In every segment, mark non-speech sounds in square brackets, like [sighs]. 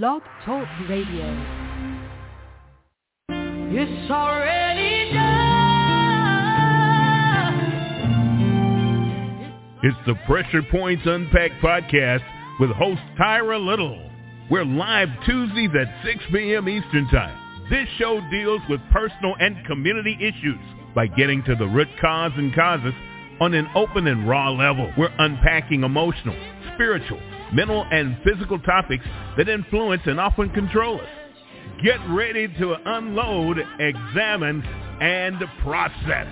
Blog Talk Radio. It's already done. It's the Pressure Points Unpacked podcast with host Tyra Little. We're live Tuesdays at 6 p.m. Eastern Time. This show deals with personal and community issues by getting to the root cause and causes on an open and raw level. We're unpacking emotional, spiritual, mental, and physical topics that influence and often control us. Get ready to unload, examine, and process.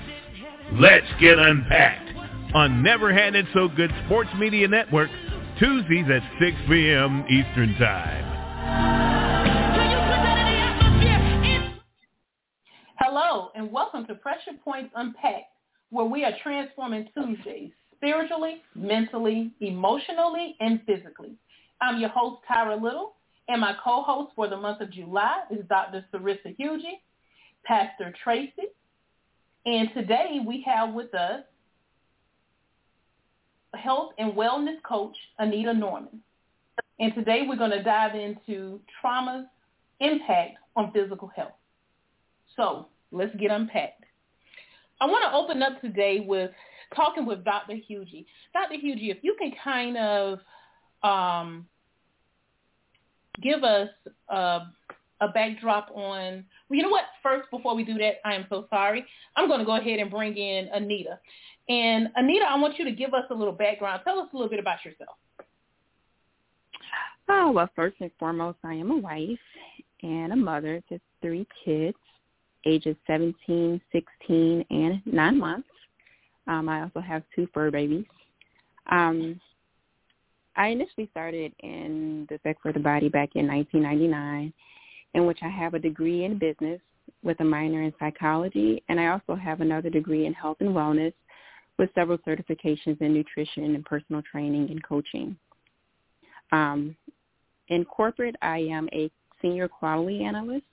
Let's get unpacked on Never Had It So Good Sports Media Network, Tuesdays at 6 p.m. Eastern Time. Hello, and welcome to Pressure Points Unpacked, where we are transforming Tuesdays spiritually, mentally, emotionally, and physically. I'm your host, Tyra Little, and my co-host for the month of July is Dr. Cerrissa Hugie, Pastor Tracy, and today we have with us health and wellness coach, Anita Norman. And today we're going to dive into trauma's impact on physical health. So let's get unpacked. I want to open up today with talking with Dr. Hugie. Dr. Hugie, if you can kind of um, give us a, a backdrop on, well, you know what? First, before we do that, I am so sorry. I'm going to go ahead and bring in Anita. And Anita, I want you to give us a little background. Tell us a little bit about yourself. Oh, well, first and foremost, I am a wife and a mother to three kids, ages 17, 16, and 9 months. Um, I also have two fur babies. Um, I initially started in the Sex for the Body back in 1999, in which I have a degree in business with a minor in psychology, and I also have another degree in health and wellness with several certifications in nutrition and personal training and coaching. Um, in corporate, I am a senior quality analyst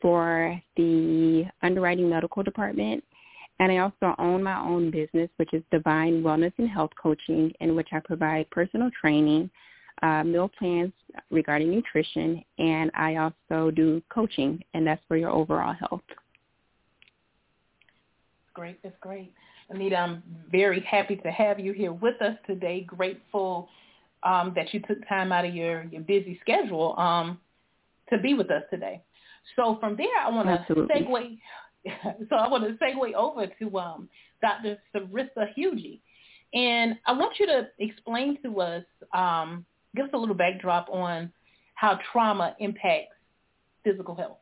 for the underwriting medical department and I also own my own business, which is Divine Wellness and Health Coaching, in which I provide personal training, uh, meal plans regarding nutrition, and I also do coaching, and that's for your overall health. Great, that's great. Anita, I'm very happy to have you here with us today. Grateful um, that you took time out of your, your busy schedule um, to be with us today. So from there, I want to segue [laughs] so I want to segue over to um, Dr. Cerrissa Hugie. And I want you to explain to us, um, give us a little backdrop on how trauma impacts physical health.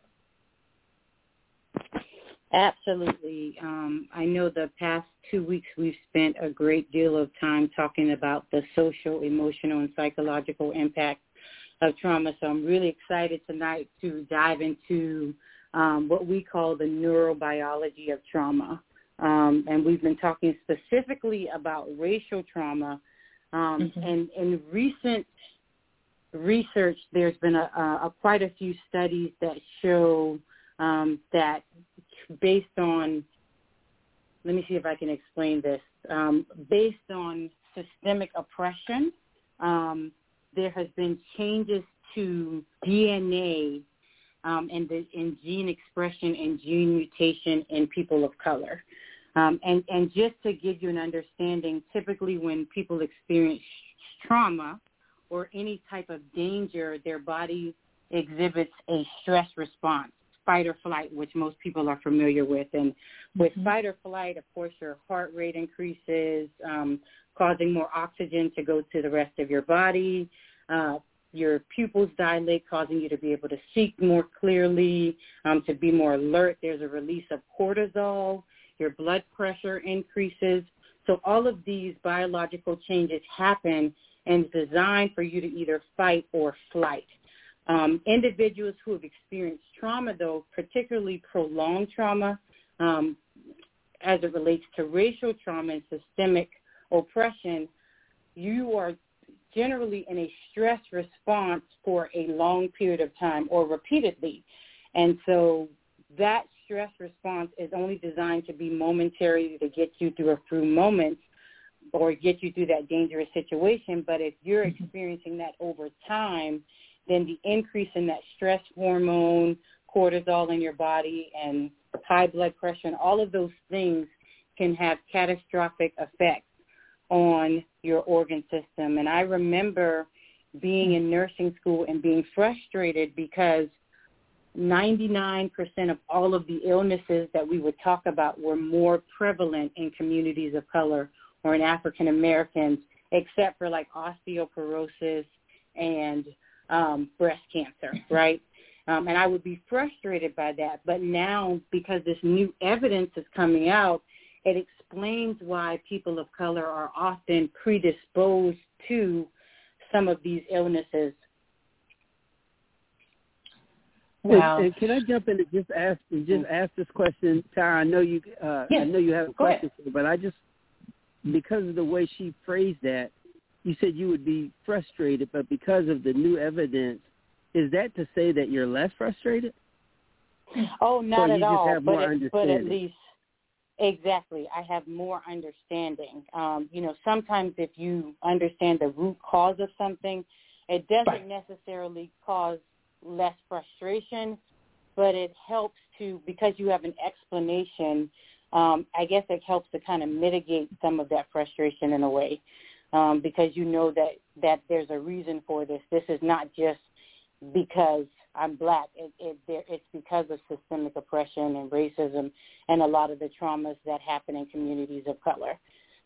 Absolutely. Um, I know the past two weeks we've spent a great deal of time talking about the social, emotional, and psychological impact of trauma. So I'm really excited tonight to dive into um, what we call the neurobiology of trauma. Um, and we've been talking specifically about racial trauma. Um, mm-hmm. And in recent research, there's been a, a, a quite a few studies that show um, that based on, let me see if I can explain this, um, based on systemic oppression, um, there has been changes to DNA um, and the in gene expression and gene mutation in people of color. Um, and, and just to give you an understanding, typically when people experience trauma or any type of danger, their body exhibits a stress response, fight or flight, which most people are familiar with. And with mm-hmm. fight or flight, of course, your heart rate increases, um, causing more oxygen to go to the rest of your body. Uh, your pupils dilate, causing you to be able to see more clearly, um, to be more alert. There's a release of cortisol. Your blood pressure increases. So all of these biological changes happen and designed for you to either fight or flight. Um, individuals who have experienced trauma, though, particularly prolonged trauma, um, as it relates to racial trauma and systemic oppression, you are generally in a stress response for a long period of time or repeatedly. And so that stress response is only designed to be momentary to get you through a few moments or get you through that dangerous situation. But if you're mm-hmm. experiencing that over time, then the increase in that stress hormone, cortisol in your body, and high blood pressure, and all of those things can have catastrophic effects on your organ system. And I remember being in nursing school and being frustrated because 99% of all of the illnesses that we would talk about were more prevalent in communities of color or in African Americans, except for like osteoporosis and um, breast cancer, right? Um, and I would be frustrated by that. But now, because this new evidence is coming out, it explains why people of color are often predisposed to some of these illnesses. Wow. And, and can I jump in and just ask and just ask this question, Tara? I know you. Uh, yes. I know you have a question, but I just because of the way she phrased that, you said you would be frustrated, but because of the new evidence, is that to say that you're less frustrated? Oh, not or at you all. Have but, more it, but at least exactly, I have more understanding. Um, you know, sometimes if you understand the root cause of something, it doesn't Right. necessarily cause less frustration, but it helps to because you have an explanation. Um, I guess it helps to kind of mitigate some of that frustration in a way, um, because you know that that there's a reason for this. This is not just because I'm black. It, it, there, it's because of systemic oppression and racism and a lot of the traumas that happen in communities of color.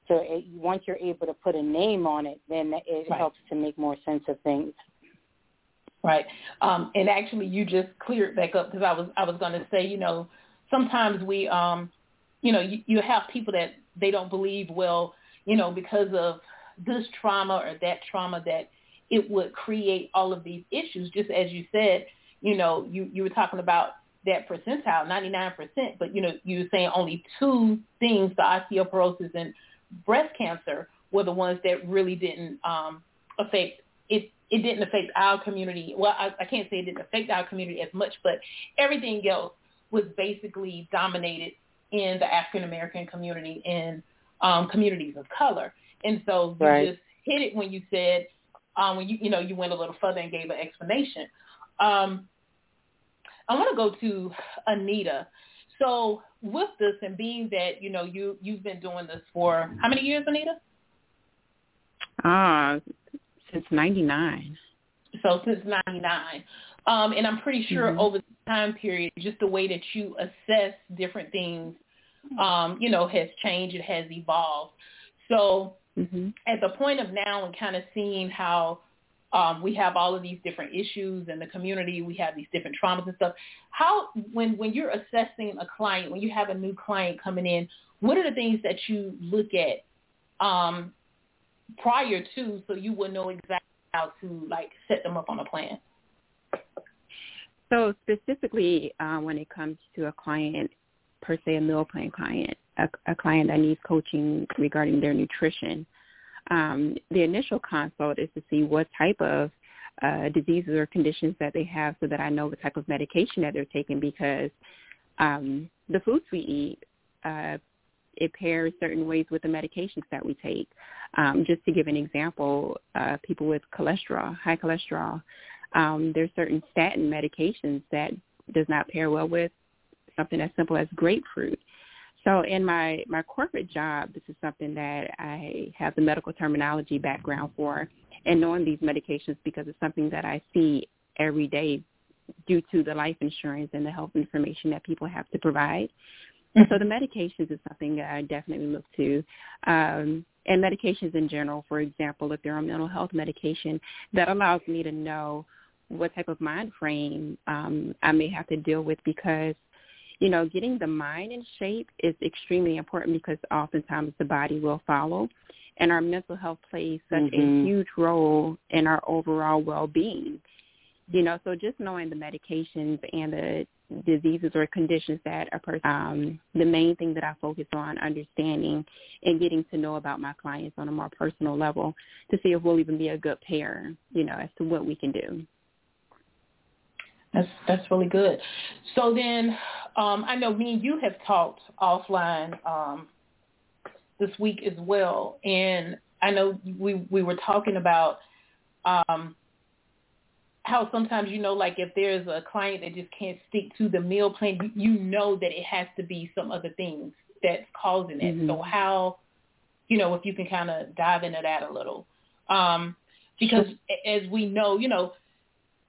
So it, once you're able to put a name on it, then it Right. helps to make more sense of things. Right. Um, and actually, you just cleared back up because I was I was going to say, you know, sometimes we, um, you know, you, you have people that they don't believe, well, you know, because of this trauma or that trauma that it would create all of these issues. Just as you said, you know, you you were talking about that percentile, 99%, but you know, you were saying only two things, the osteoporosis and breast cancer, were the ones that really didn't um, affect it it didn't affect our community. Well, I, I can't say it didn't affect our community as much, but everything else was basically dominated in the African American community and um, communities of color. And so you Right. just hit it when you said um, when you you know you went a little further and gave an explanation. Um, I want to go to Anita. So with this and being that you know you you've been doing this for how many years, Anita? Ah, since '99. so since 99 um, and i'm pretty sure Mhm. over the time period just the way that you assess different things um, you know has changed it has evolved so hmm at the point of now and kind of seeing how um, we have all of these different issues in the community we have these different traumas and stuff how when when you're assessing a client when you have a new client coming in what are the things that you look at um, prior to so you will know exactly how to like set them up on a plan? So specifically, uh, when it comes to a client, per se, a meal plan client, a, a client that needs coaching regarding their nutrition, um, the initial consult is to see what type of uh, diseases or conditions that they have, so that I know the type of medication that they're taking. Because um, the foods we eat, uh, it pairs certain ways with the medications that we take. Um, just to give an example, uh, people with cholesterol, high cholesterol, um, there's certain statin medications that does not pair well with something as simple as grapefruit. So in my, my corporate job, this is something that I have the medical terminology background for and knowing these medications because it's something that I see every day due to the life insurance and the health information that people have to provide. And so the medications is something that I definitely look to. Um, and medications in general, for example, if they're on mental health medication, that allows me to know what type of mind frame um, I may have to deal with because, you know, getting the mind in shape is extremely important because oftentimes the body will follow. And our mental health plays such Mhm. a huge role in our overall well-being. You know, so just knowing the medications and the diseases or conditions that a person, um, the main thing that I focus on understanding and getting to know about my clients on a more personal level to see if we'll even be a good pair, you know, as to what we can do. That's that's really good. So then, um, I know me and you have talked offline um, this week as well, and I know we we were talking about um, how sometimes you know like if there's a client that just can't stick to the meal plan you, know that it has to be some other things that's causing it. Mm-hmm. so how you know if you can kind of dive into that a little. Um because as we know you know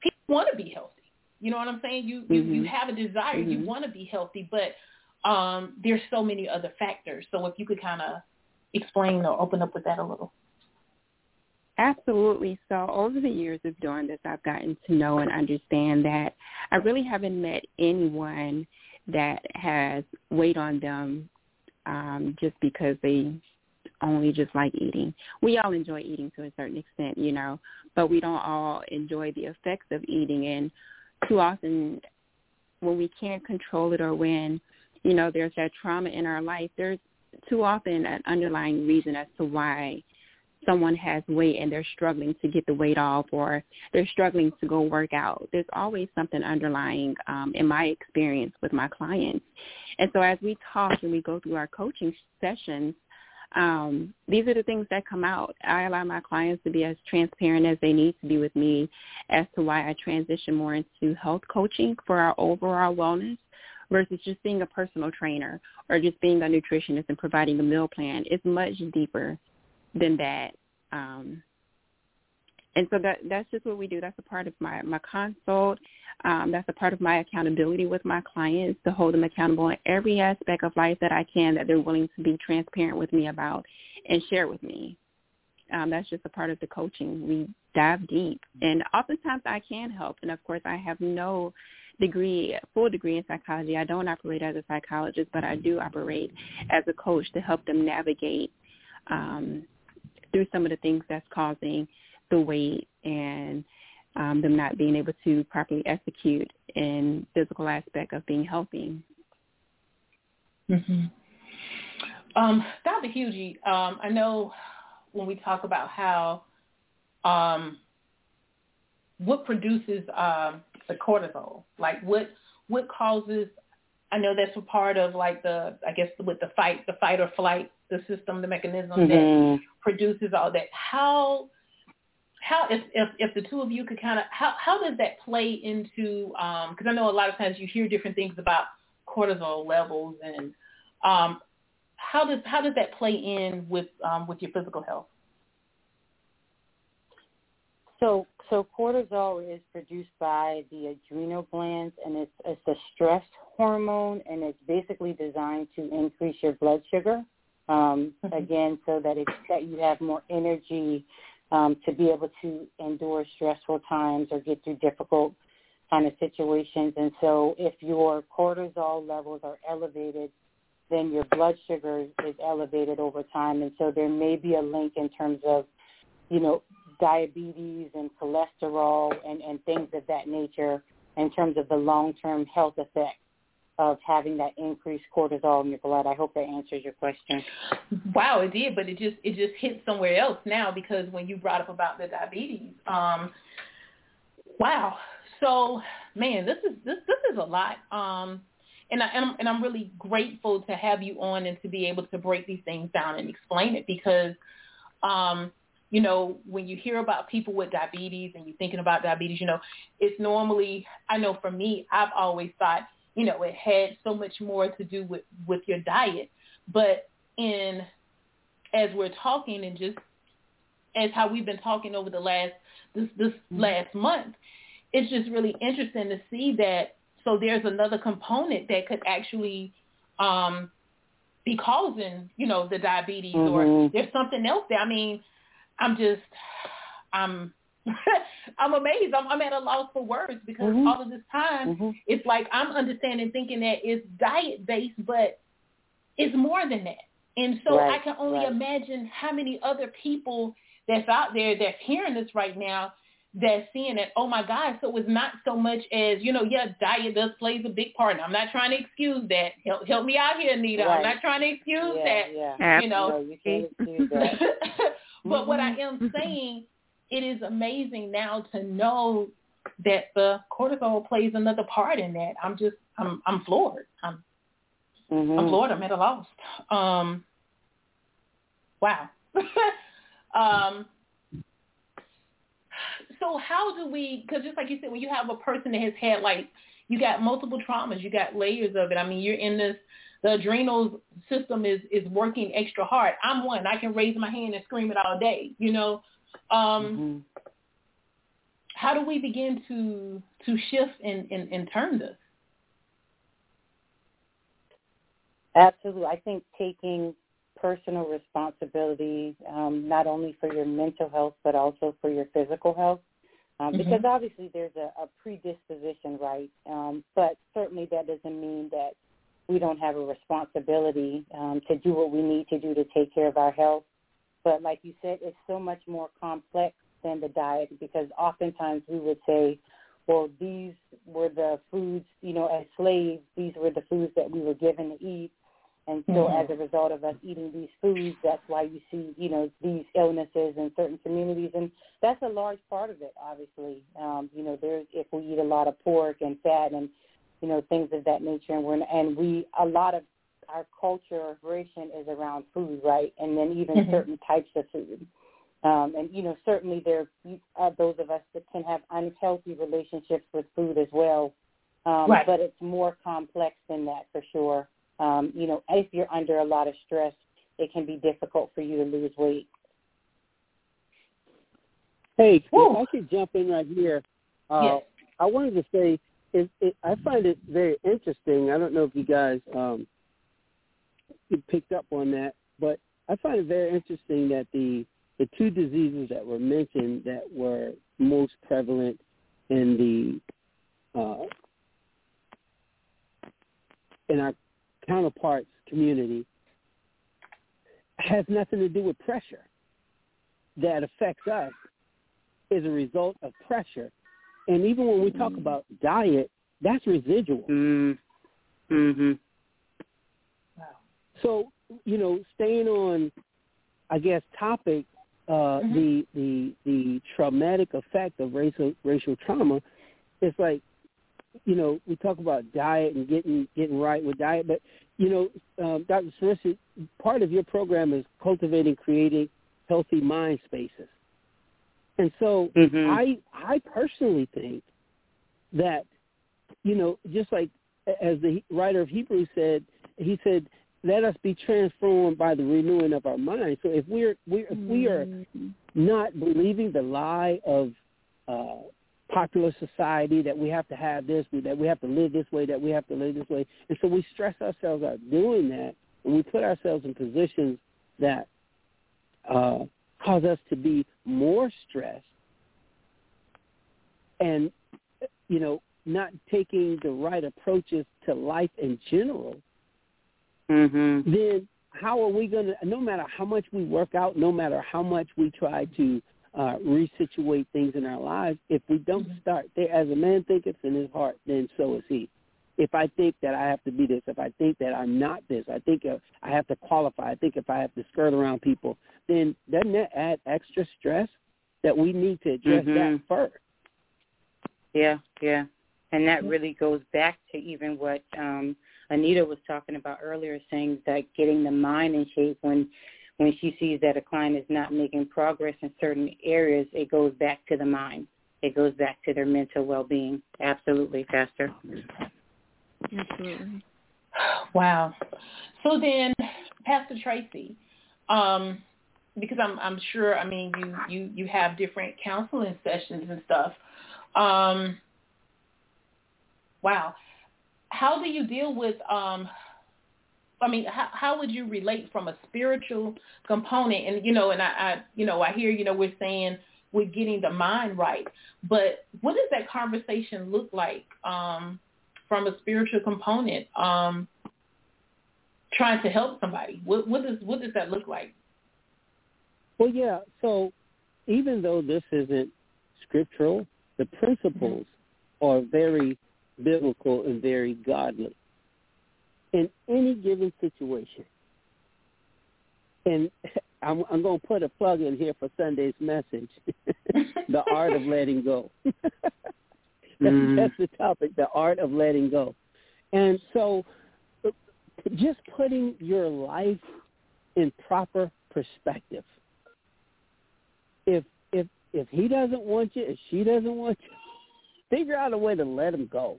people want to be healthy you know what i'm saying you you, mm-hmm. you have a desire mm-hmm. you want to be healthy but um there's so many other factors so if you could kind of explain or open up with that a little Absolutely. So over the years of doing this, I've gotten to know and understand that I really haven't met anyone that has weight on them um, just because they only just like eating. We all enjoy eating to a certain extent, you know, but we don't all enjoy the effects of eating. And too often when we can't control it or when, you know, there's that trauma in our life, there's too often an underlying reason as to why someone has weight and they're struggling to get the weight off or they're struggling to go work out. There's always something underlying um, in my experience with my clients. And so as we talk and we go through our coaching sessions, um, these are the things that come out. I allow my clients to be as transparent as they need to be with me as to why I transition more into health coaching for our overall wellness versus just being a personal trainer or just being a nutritionist and providing a meal plan. It's much deeper than that. Um, and so that that's just what we do. That's a part of my my consult. Um, that's a part of my accountability with my clients to hold them accountable in every aspect of life that I can that they're willing to be transparent with me about and share with me. Um, that's just a part of the coaching. We dive deep, and oftentimes I can help. And of course, I have no degree, full degree in psychology. I don't operate as a psychologist, but I do operate as a coach to help them navigate um, through some of the things that's causing the weight and um, them not being able to properly execute in physical aspect of being healthy. Mm-hmm. Um, Dr. Hugie, um, I know when we talk about how um, what produces um, the cortisol, like what what causes. I know that's a part of like the I guess with the fight, the fight or flight the system, the mechanism mm-hmm. that produces all that. How how if, if if the two of you could kind of how how does that play into because um, I know a lot of times you hear different things about cortisol levels and um, how does how does that play in with um, with your physical health? So so cortisol is produced by the adrenal glands and it's it's a stress hormone and it's basically designed to increase your blood sugar um, mm-hmm. again, so that it, that you have more energy um, to be able to endure stressful times or get through difficult kind of situations. And so, if your cortisol levels are elevated, then your blood sugar is elevated over time. And so, there may be a link in terms of, you know, diabetes and cholesterol and, and things of that nature in terms of the long-term health effects of having that increased cortisol in your blood. I hope that answers your question. Wow, it did, but it just it just hit somewhere else now because when you brought up about the diabetes, um, wow. So, man, this is this this is a lot. Um, and I and I'm, and I'm really grateful to have you on and to be able to break these things down and explain it because um you know, when you hear about people with diabetes and you're thinking about diabetes, you know, it's normally, I know for me, I've always thought you know, it had so much more to do with, with your diet. But in, as we're talking and just as how we've been talking over the last, this, this mm-hmm. last month, it's just really interesting to see that. So there's another component that could actually, um, be causing, you know, the diabetes mm-hmm. or there's something else there. I mean, I'm just, I'm [laughs] I'm amazed. I'm, I'm at a loss for words because mm-hmm. all of this time, mm-hmm. it's like I'm understanding, thinking that it's diet based, but it's more than that. And so right. I can only right. imagine how many other people that's out there that's hearing this right now that's seeing it. Oh my God! So it's not so much as you know. Yeah, diet does plays a big part. I'm not trying to excuse that. Help help me out here, Anita. Right. I'm not trying to excuse yeah, that. Yeah. You know. No, you can't excuse that. [laughs] but what I am saying it is amazing now to know that the cortisol plays another part in that. I'm just I'm I'm floored. I'm mm-hmm. I'm floored. I'm at a loss. Um, wow. [laughs] um, so how do we? Because just like you said, when you have a person that has had like you got multiple traumas, you got layers of it. I mean, you're in this. The adrenal system is is working extra hard. I'm one. I can raise my hand and scream it all day. You know. Um, mm-hmm. How do we begin to to shift and, and, and turn this? Absolutely. I think taking personal responsibility, um, not only for your mental health, but also for your physical health. Um, mm-hmm. Because obviously there's a, a predisposition, right? Um, but certainly that doesn't mean that we don't have a responsibility um, to do what we need to do to take care of our health. But like you said, it's so much more complex than the diet because oftentimes we would say, well, these were the foods, you know, as slaves, these were the foods that we were given to eat. And so mm-hmm. as a result of us eating these foods, that's why you see, you know, these illnesses in certain communities. And that's a large part of it, obviously. Um, you know, there's, if we eat a lot of pork and fat and, you know, things of that nature. And we're, and we, a lot of our culture vibration is around food, right? And then even mm-hmm. certain types of food. Um, and, you know, certainly there are those of us that can have unhealthy relationships with food as well. Um, right. But it's more complex than that for sure um, you know, if you're under a lot of stress, it can be difficult for you to lose weight. Hey, if I could jump in right here, uh, yes. I wanted to say it, it, I find it very interesting. I don't know if you guys um, picked up on that, but I find it very interesting that the the two diseases that were mentioned that were most prevalent in the uh, in our counterparts community has nothing to do with pressure that affects us is a result of pressure. And even when we talk mm. about diet, that's residual. Mm. Mm-hmm. So, you know, staying on, I guess, topic, uh, mm-hmm. the the the traumatic effect of racial racial trauma, it's like you know, we talk about diet and getting getting right with diet, but you know, um, Dr. Cerrissa, part of your program is cultivating, creating healthy mind spaces. And so mm-hmm. I I personally think that, you know, just like as the writer of Hebrews said, he said, "Let us be transformed by the renewing of our mind." So if we're we if we are mm-hmm. not believing the lie of uh, popular society that we have to have this, that we have to live this way, that we have to live this way. And so we stress ourselves out doing that, and we put ourselves in positions that uh, cause us to be more stressed and, you know, not taking the right approaches to life in general, mm-hmm. then how are we going to, no matter how much we work out, no matter how much we try to uh, resituate things in our lives. If we don't mm-hmm. start there, as a man thinketh in his heart, then so is he. If I think that I have to be this, if I think that I'm not this, I think uh, I have to qualify, I think if I have to skirt around people, then doesn't that add extra stress that we need to address mm-hmm. that first? Yeah, yeah. And that really goes back to even what um Anita was talking about earlier, saying that getting the mind in shape when when she sees that a client is not making progress in certain areas, it goes back to the mind. It goes back to their mental well-being. Absolutely, Pastor. Absolutely. Wow. So then, Pastor Tracy, um, because I'm I'm sure I mean you you you have different counseling sessions and stuff. Um, wow. How do you deal with um, I mean, how, how would you relate from a spiritual component? And you know, and I, I, you know, I hear you know we're saying we're getting the mind right, but what does that conversation look like um, from a spiritual component? Um, trying to help somebody, what, what does what does that look like? Well, yeah. So even though this isn't scriptural, the principles mm-hmm. are very biblical and very godly in any given situation. And [laughs] I'm, I'm going to put a plug in here for Sunday's message, [laughs] the art of letting go. [laughs] that's, mm. that's the topic, the art of letting go. And so just putting your life in proper perspective. If if if he doesn't want you, if she doesn't want you, figure out a way to let him go.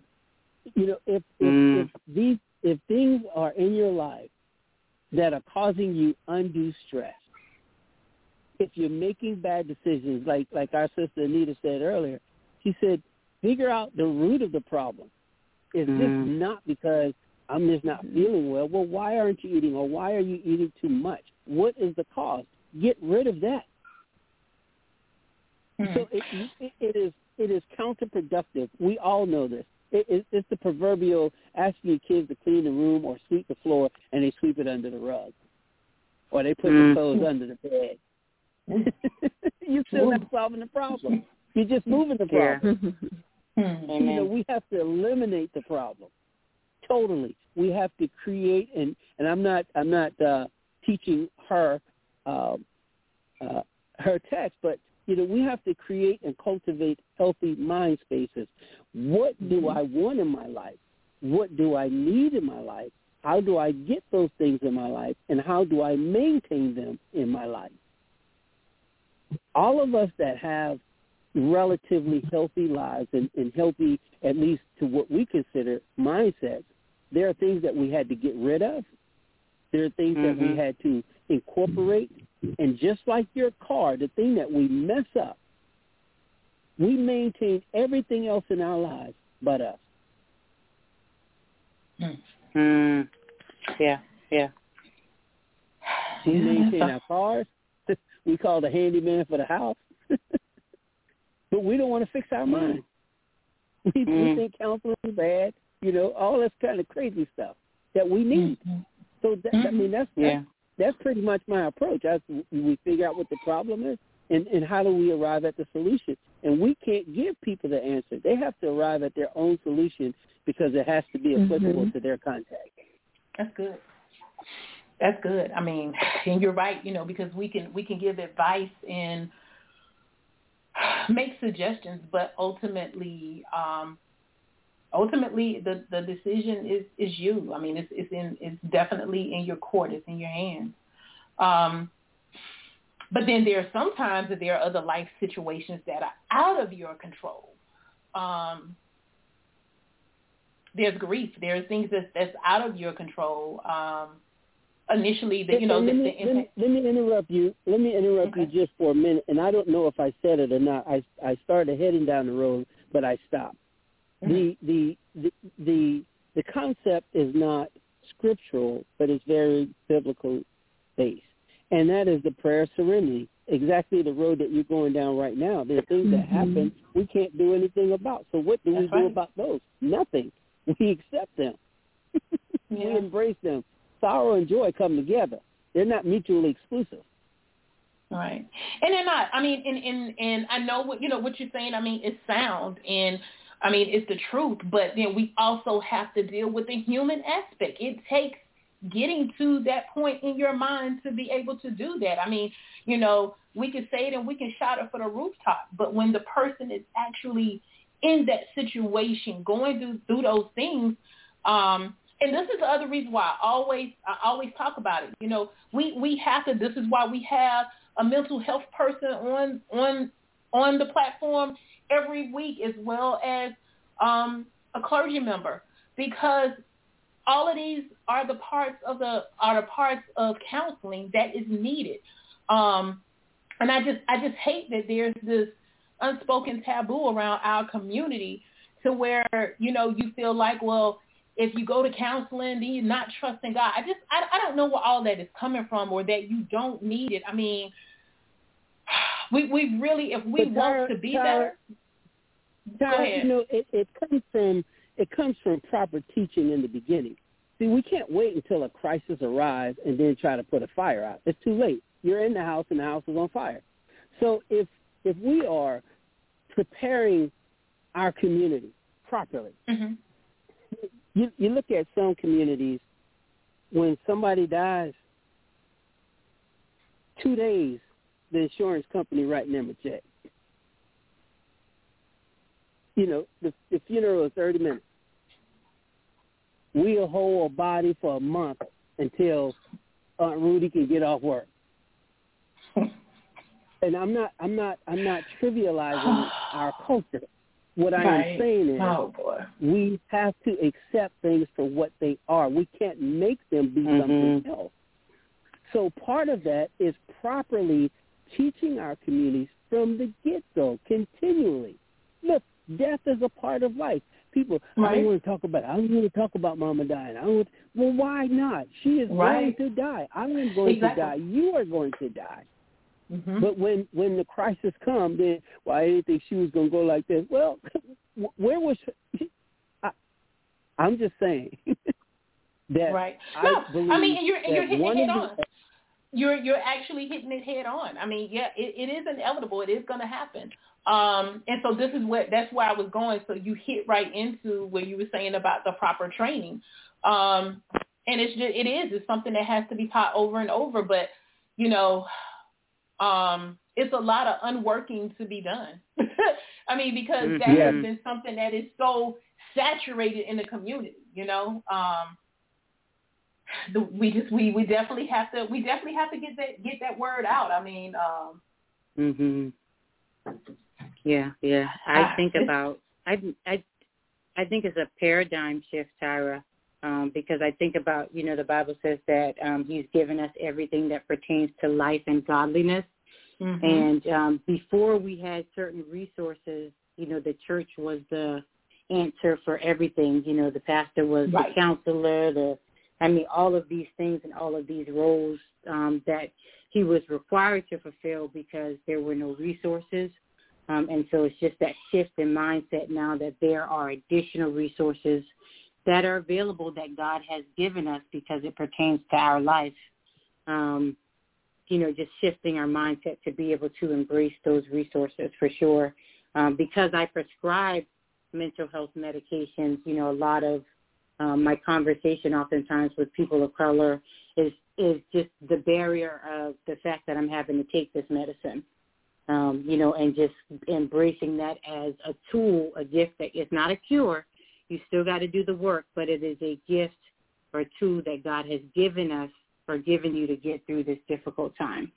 You know, if if, Mm. if these if things are in your life that are causing you undue stress, if you're making bad decisions, like like our sister Anita said earlier, she said, figure out the root of the problem. Is this Mhm. not because I'm just not feeling well? Well, why aren't you eating, or why are you eating too much? What is the cause? Get rid of that. Hmm. So it, it, it is it is counterproductive. We all know this. It, it, it's the proverbial asking your kids to clean the room or sweep the floor, and they sweep it under the rug, or they put Mm. the clothes under the bed. [laughs] You're still not solving the problem. You're just moving the problem. Hmm. You know, Amen. we have to eliminate the problem. Totally. We have to create and and I'm not I'm not uh teaching her um uh her text, but you know, we have to create and cultivate healthy mind spaces. What do I want in my life? What do I need in my life? How do I get those things in my life? And how do I maintain them in my life? All of us that have relatively healthy lives and, and healthy, at least to what we consider mindsets, there are things that we had to get rid of. There are things that we Mhm. had to incorporate. And just like your car, the thing that we mess up, we maintain everything else in our lives but us. Mm. Yeah, yeah. We maintain our cars. [laughs] we call the handyman for the house. [laughs] but we don't want to fix our mind. [laughs] We, we Mm. think counseling is bad, you know, all this kind of crazy stuff that we need. Mhm. So that, I mean, that's, Yeah. that's that's pretty much my approach. I, we figure out what the problem is, and and how do we arrive at the solution. And we can't give people the answer. They have to arrive at their own solution because it has to be applicable Mhm. to their context. That's good. That's good. I mean, [sighs] and you're right, you know, because we can we can give advice and [sighs] make suggestions, but ultimately, um, ultimately the the decision is is you. I mean, it's it's in it's definitely in your court. It's in your hands. Um, but then there are sometimes that there are other life situations that are out of your control. Um, there's grief. There's things that's that's out of your control. Um, initially, that you know, the, let, the me, let, me, let me interrupt you. Let me interrupt Okay. you just for a minute. And I don't know if I said it or not. I I started heading down the road, but I stopped. Mm-hmm. The, the the the the concept is not scriptural, but it's very biblical based, and that is the prayer of serenity. Exactly the road that you're going down right now. There are things that Mhm. happen we can't do anything about. So what do we That's do right. about those? Nothing. [laughs] We accept them. [laughs] we embrace them. Sorrow and joy come together. They're not mutually exclusive. Right. And they're not. I mean, and and and I know what you know what you're saying. I mean, it's sound and I mean it's the truth, but then we also have to deal with the human aspect. It takes getting to that point in your mind to be able to do that. I mean, you know, we can say it and we can shout it for the rooftop, but when the person is actually in that situation, going through through those things, um, and this is the other reason why I always I always talk about it. You know, we we have to. This is why we have a mental health person on on on the platform every week, as well as um, a clergy member, because all of these are the parts of the are the parts of counseling that is needed. Um, and I just I just hate that there's this unspoken taboo around our community to where you know you feel like well if you go to counseling then you're not trusting God. I just I, I don't know where all that is coming from or that you don't need it. I mean, we we really if we want to be Tyra- better. Go ahead. you know, it, it comes from it comes from proper teaching in the beginning. See, we can't wait until a crisis arrives and then try to put a fire out. It's too late. You're in the house and the house is on fire. So if if we are preparing our community properly, hmm you you look at some communities when somebody dies, two days the insurance company writing them a check. You know, the, the funeral is thirty minutes. We'll hold a body for a month until Aunt Rudy can get off work. [laughs] and I'm not I'm not I'm not trivializing [sighs] our culture. What I Right. am saying is Oh boy. we have to accept things for what they are. We can't make them be Mhm. something else. So part of that is properly teaching our communities from the get-go, continually. Look, death is a part of life. People, I don't want to talk about. It. I don't want to talk about Mama dying. I don't. Want, well, why not? She is Right. going to die. I am going Exactly. to die. You are going to die. hmm But when when the crisis comes, then well, I didn't think she was going to go like this. Well, [laughs] where was? [laughs] I, I'm just saying [laughs] that Right. I No, believe I mean, and you're and you're hitting it on. the, You're you're actually hitting it head on. I mean, yeah, it, it is inevitable. It is going to happen. Um, and so this is what that's where I was going. So you hit right into where you were saying about the proper training. Um, and it's just, it is it's something that has to be taught over and over. But you know, um, it's a lot of unworking to be done. [laughs] I mean, because that Yes. has been something that is so saturated in the community. You know. Um, the, we just we, we definitely have to we definitely have to get that get that word out. I mean, um, Mhm. Yeah, yeah. I think about I I I think it's a paradigm shift, Tyra, um, because I think about you know the Bible says that um, He's given us everything that pertains to life and godliness, mhm. and um, before we had certain resources, you know, the church was the answer for everything. You know, the pastor was Right. the counselor, the I mean, all of these things and all of these roles um, that he was required to fulfill because there were no resources. Um, and so it's just that shift in mindset now that there are additional resources that are available that God has given us because it pertains to our life. Um, you know, just shifting our mindset to be able to embrace those resources for sure. Um, because I prescribe mental health medications, you know, a lot of um, my conversation oftentimes with people of color is is just the barrier of the fact that I'm having to take this medicine. Um, you know, and just embracing that as a tool, a gift that is not a cure. You still got to do the work, but it is a gift or a tool that God has given us or given you to get through this difficult time.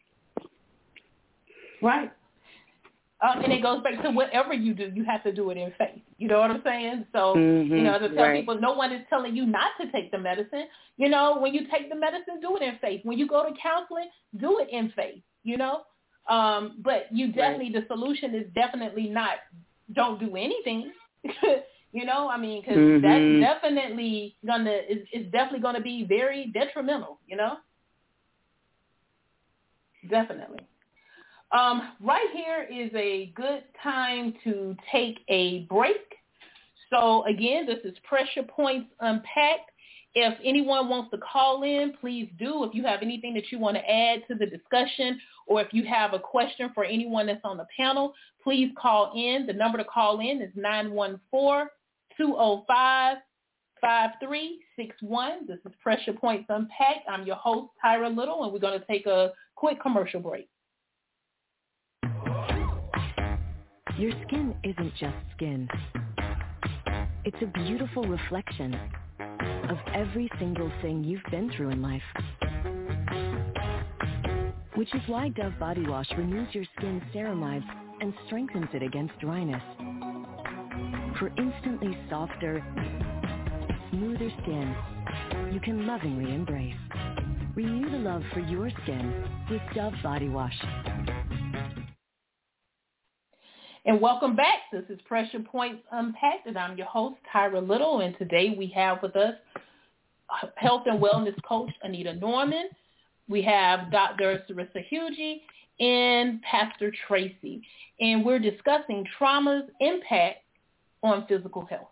right. Um, and it goes back to whatever you do, you have to do it in faith. You know what I'm saying? So, you Mhm, know, to tell right. people, no one is telling you not to take the medicine. You know, when you take the medicine, do it in faith. When you go to counseling, do it in faith. You know, um, but you definitely the solution is definitely not don't do anything. [laughs] you know, I mean, because Mhm. that's definitely gonna is, is definitely gonna be very detrimental. You know, definitely. Um, right here is a good time to take a break. So again, this is Pressure Points Unpacked. If anyone wants to call in, please do. If you have anything that you want to add to the discussion or if you have a question for anyone that's on the panel, please call in. The number to call in is 914-205-5361. This is Pressure Points Unpacked. I'm your host, Tyra Little, and we're going to take a quick commercial break. Your skin isn't just skin. It's a beautiful reflection of every single thing you've been through in life. Which is why Dove Body Wash renews your skin's ceramides and strengthens it against dryness. For instantly softer, smoother skin you can lovingly embrace. Renew the love for your skin with Dove Body Wash. And welcome back. This is Pressure Points Unpacked, and I'm your host, Tyra Little. And today we have with us health and wellness coach Anita Norman. We have Dr. Cerrissa Hugie and Pastor Tracy. And we're discussing trauma's impact on physical health.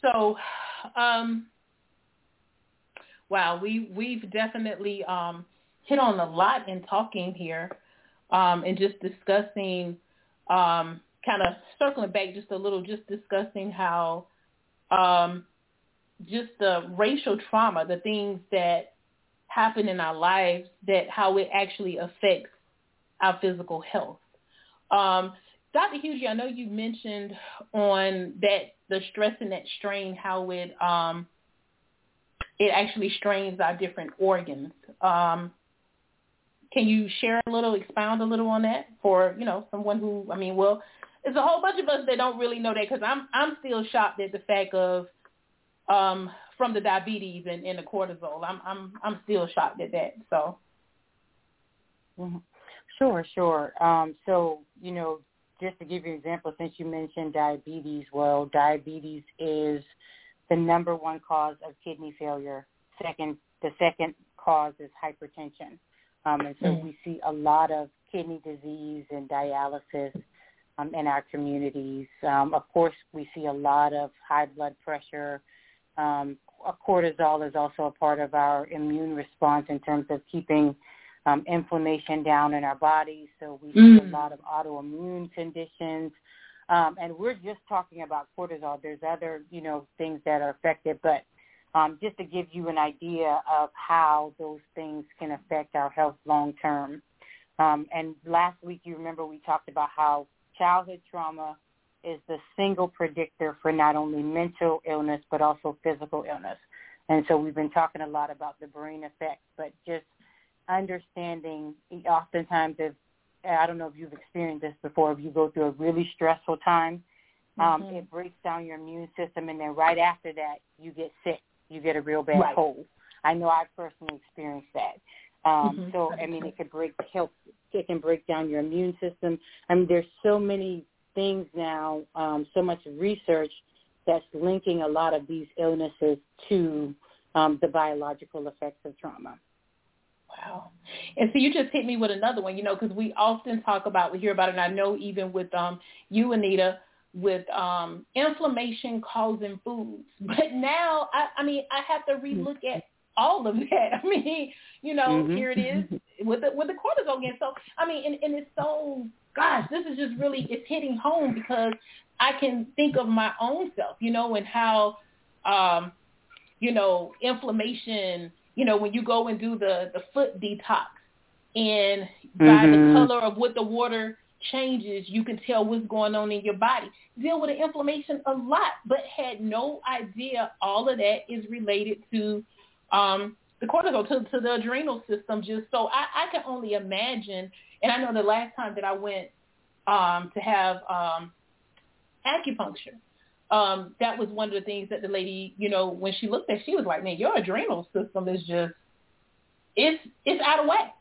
So, um, wow, we, we've definitely um, hit on a lot in talking here um, and just discussing, um, kind of circling back just a little, just discussing how um, just the racial trauma, the things that happen in our lives, that how it actually affects our physical health. Um, Dr. Hugie, I know you mentioned on that the stress and that strain, how it um, it actually strains our different organs. Um, can you share a little, expound a little on that for you know someone who I mean, well, there's a whole bunch of us that don't really know that because I'm I'm still shocked at the fact of um, from the diabetes and, and the cortisol. I'm I'm I'm still shocked at that. So. Mm-hmm. Sure, sure. Um, so you know, just to give you an example, since you mentioned diabetes, well, diabetes is the number one cause of kidney failure. Second, the second cause is hypertension. Um, and so mm. we see a lot of kidney disease and dialysis um, in our communities. Um, of course, we see a lot of high blood pressure. Um, cortisol is also a part of our immune response in terms of keeping um, inflammation down in our bodies. So we see a mm. lot of autoimmune conditions. Um, and we're just talking about cortisol. There's other, you know, things that are affected, but um, just to give you an idea of how those things can affect our health long term. Um, and last week, you remember we talked about how childhood trauma is the single predictor for not only mental illness but also physical illness. And so we've been talking a lot about the brain effect, but just understanding oftentimes if I don't know if you've experienced this before, if you go through a really stressful time, um, mm-hmm. it breaks down your immune system and then right after that you get sick. You get a real bad right. cold. I know I've personally experienced that. Um, mm-hmm. So I mean, it could break help. It can break down your immune system. I mean, there's so many things now, um, so much research that's linking a lot of these illnesses to um, the biological effects of trauma. Wow. And so you just hit me with another one, you know, because we often talk about, we hear about it, and I know even with um, you, Anita, with um, inflammation causing foods. [laughs] But now, I, I mean, I have to relook at all of that. [laughs] I mean, you know, mm-hmm. here it is with the with the cortisol again. So I mean, and, and it's so gosh, this is just really it's hitting home because I can think of my own self, you know, and how um, you know, inflammation, you know, when you go and do the the foot detox and by mm-hmm. the color of what the water changes, you can tell what's going on in your body. Deal with the inflammation a lot, but had no idea all of that is related to um, the cortisol, to, to the adrenal system. Just so I, I can only imagine. And I know the last time that I went um, to have um, acupuncture, um, that was one of the things that the lady, you know, when she looked at, she was like, "Man, your adrenal system is just it's it's out of whack."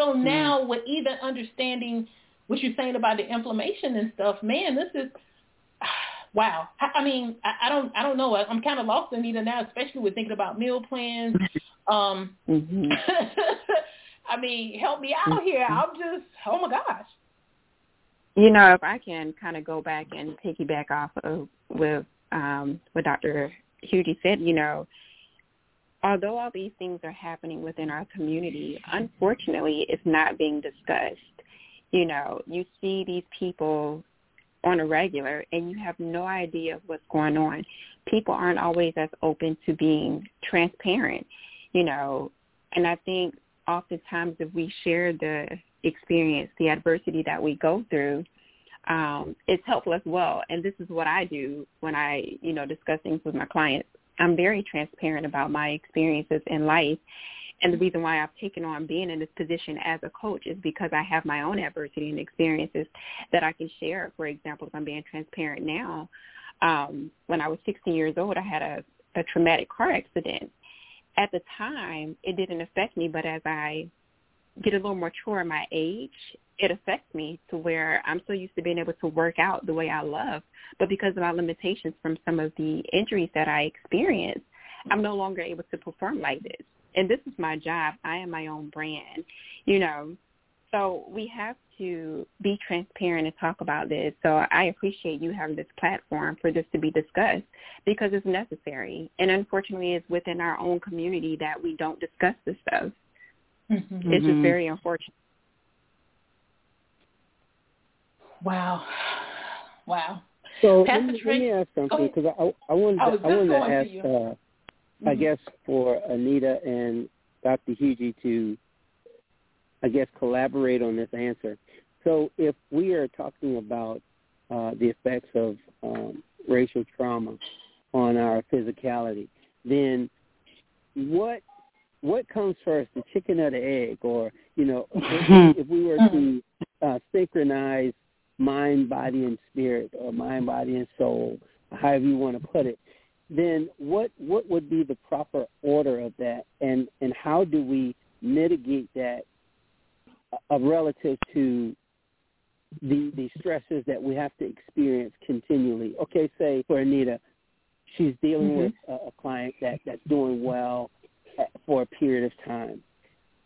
So hmm. now, with even understanding what you're saying about the inflammation and stuff, man, this is [sighs] wow. I, I mean, I, I don't, I don't know. I'm kind of lost in either now, especially with thinking about meal plans. Um, mm-hmm. [laughs] I mean, help me out here. I'm just, oh my gosh. You know, if I can kind of go back and piggyback off of with um, what Dr. Hugie said, you know, although all these things are happening within our community, unfortunately, it's not being discussed. You know, you see these people on a regular and you have no idea what's going on. People aren't always as open to being transparent, you know, and I think oftentimes if we share the experience, the adversity that we go through, um, it's helpful as well. And this is what I do when I, you know, discuss things with my clients. I'm very transparent about my experiences in life. And the reason why I've taken on being in this position as a coach is because I have my own adversity and experiences that I can share. For example, if I'm being transparent now, um, when I was 16 years old, I had a, a traumatic car accident. At the time, it didn't affect me, but as I get a little more mature in my age, it affects me to where I'm so used to being able to work out the way I love. But because of my limitations from some of the injuries that I experienced, I'm no longer able to perform like this. And this is my job. I am my own brand, you know. So we have to be transparent and talk about this. So I appreciate you having this platform for this to be discussed because it's necessary. And unfortunately, it's within our own community that we don't discuss this stuff. Mm-hmm. It's just mm-hmm. very unfortunate. Wow. Wow. So let me, let me, ask something because I, I wanted to, I, I wanted to ask, to uh, mm-hmm. I guess, for Anita and Dr. Hugie to, I guess, collaborate on this answer. So if we are talking about uh, the effects of um, racial trauma on our physicality, then what what comes first, the chicken or the egg? Or you know, [laughs] if, if we were to uh, synchronize mind, body, and spirit, or mind, body, and soul, however you want to put it, then what what would be the proper order of that, and and how do we mitigate that uh, relative to the the stresses that we have to experience continually? Okay, say for Anita, she's dealing mm-hmm. with a, a client that that's doing well for a period of time,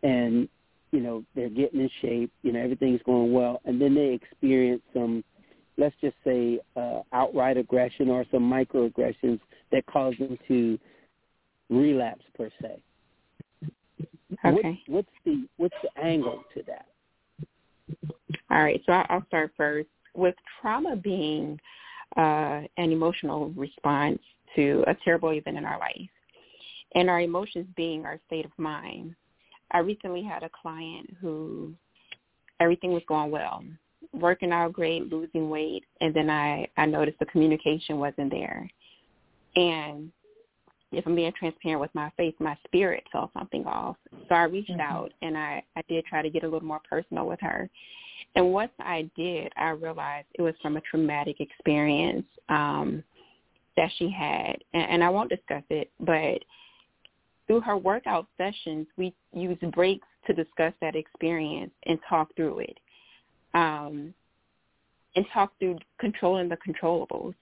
and you know they're getting in shape, you know everything's going well, and then they experience some, let's just say, uh, outright aggression or some microaggressions that cause them to relapse per se. Okay. What, what's the what's the angle to that? All right, so I'll start first with trauma being uh, an emotional response to a terrible event in our life, and our emotions being our state of mind. I recently had a client who everything was going well, working out great, losing weight, and then I I noticed the communication wasn't there, and if I'm being transparent with my faith, my spirit felt something off. So I reached mm-hmm. out and I, I did try to get a little more personal with her. And once I did, I realized it was from a traumatic experience um, that she had. And, and I won't discuss it, but through her workout sessions, we use breaks to discuss that experience and talk through it. Um, and talk through controlling the controllables.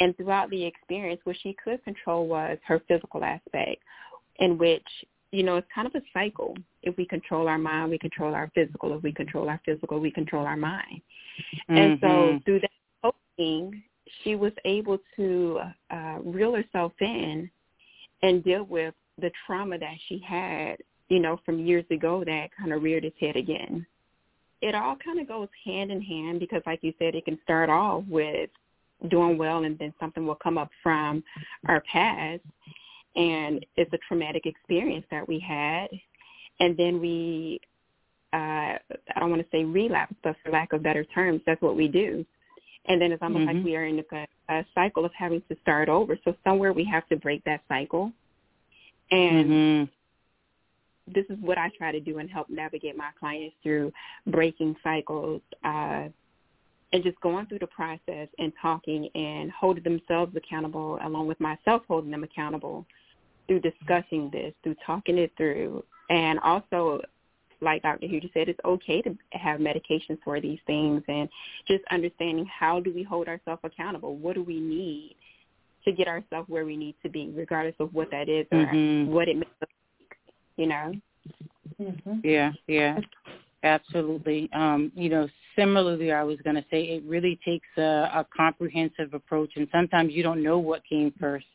And throughout the experience, what she could control was her physical aspect, in which, you know, it's kind of a cycle. If we control our mind, we control our physical. If we control our physical, we control our mind. Mm-hmm. And so mm-hmm. through that coaching, she was able to uh, reel herself in and deal with the trauma that she had, you know, from years ago that kind of reared its head again. It all kind of goes hand in hand because, like you said, it can start off with doing well and then something will come up from our past and it's a traumatic experience that we had and then we uh I don't want to say relapse, but for lack of better terms, that's what we do. And then it's almost mm-hmm. like we are in a, a cycle of having to start over. So somewhere we have to break that cycle and mm-hmm. this is what I try to do and help navigate my clients through breaking cycles, uh, and just going through the process and talking and holding themselves accountable along with myself holding them accountable through discussing this, through talking it through. And also, like Dr. Hugie said, it's okay to have medications for these things and just understanding how do we hold ourselves accountable? What do we need? To get ourselves where we need to be, regardless of what that is or mm-hmm. what it makes us, you know. Mm-hmm. Yeah, yeah, absolutely. Um, you know, similarly, I was going to say it really takes a, a comprehensive approach, and sometimes you don't know what came first.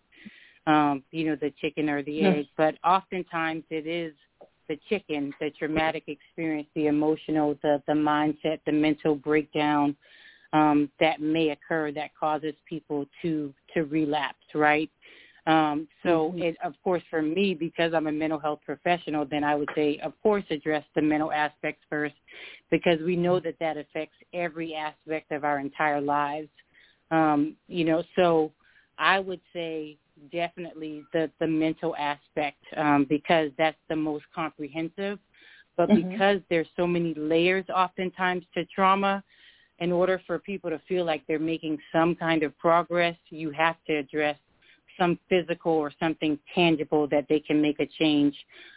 Um, you know, the chicken or the egg, but oftentimes it is the chicken, the traumatic experience, the emotional, the the mindset, the mental breakdown um, that may occur that causes people to to relapse, right? Um, so, mm-hmm. it, of course, for me, because I'm a mental health professional, then I would say, of course, address the mental aspects first, because we know that that affects every aspect of our entire lives. Um, you know, so I would say definitely the the mental aspect um, because that's the most comprehensive. But mm-hmm. because there's so many layers, oftentimes to trauma, in order for people to feel like they're making some kind of progress, you have to address some physical or something tangible that they can make a change.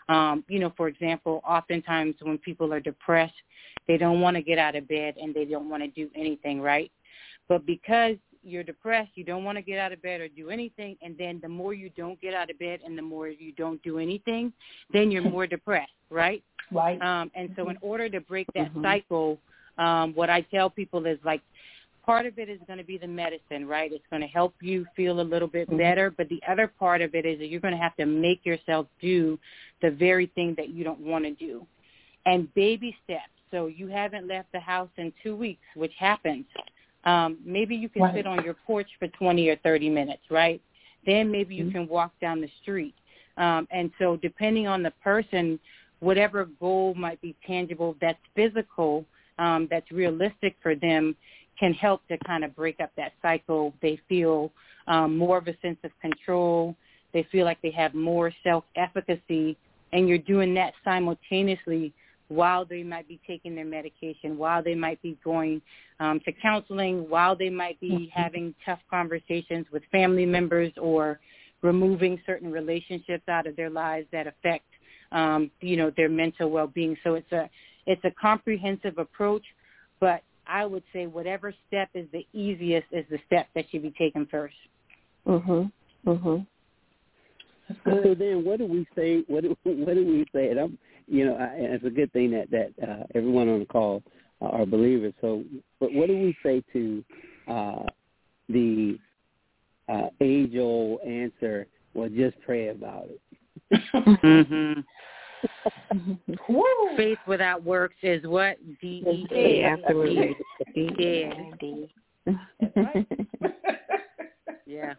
Um, you know, for example, oftentimes when people are depressed, they don't want to get out of bed and they don't want to do anything, right? But because you're depressed, you don't want to get out of bed or do anything, and then the more you don't get out of bed and the more you don't do anything, then you're [laughs] more depressed, right? Right. Um, and so in order to break that mm-hmm. cycle, um, what I tell people is like part of it is going to be the medicine, right? It's going to help you feel a little bit mm-hmm. better, but the other part of it is that you're going to have to make yourself do the very thing that you don't want to do. And baby steps. So you haven't left the house in two weeks, which happens. Um, maybe you can right. sit on your porch for 20 or 30 minutes, right? Then maybe you mm-hmm. can walk down the street. Um, and so depending on the person, whatever goal might be tangible that's physical, um, that's realistic for them can help to kind of break up that cycle. They feel um, more of a sense of control. They feel like they have more self-efficacy and you're doing that simultaneously while they might be taking their medication, while they might be going um, to counseling, while they might be mm-hmm. having tough conversations with family members or removing certain relationships out of their lives that affect, um, you know, their mental well-being. So it's a it's a comprehensive approach, but I would say whatever step is the easiest is the step that should be taken first. Mhm. Mhm. So then, what do we say? What do [laughs] what do we say? And I'm, you know, I, and it's a good thing that that uh, everyone on the call are believers. So, but what do we say to uh, the uh, age-old answer? Well, just pray about it. [laughs] mm-hmm. Faith without works is what D E A absolutely. Yeah. yeah.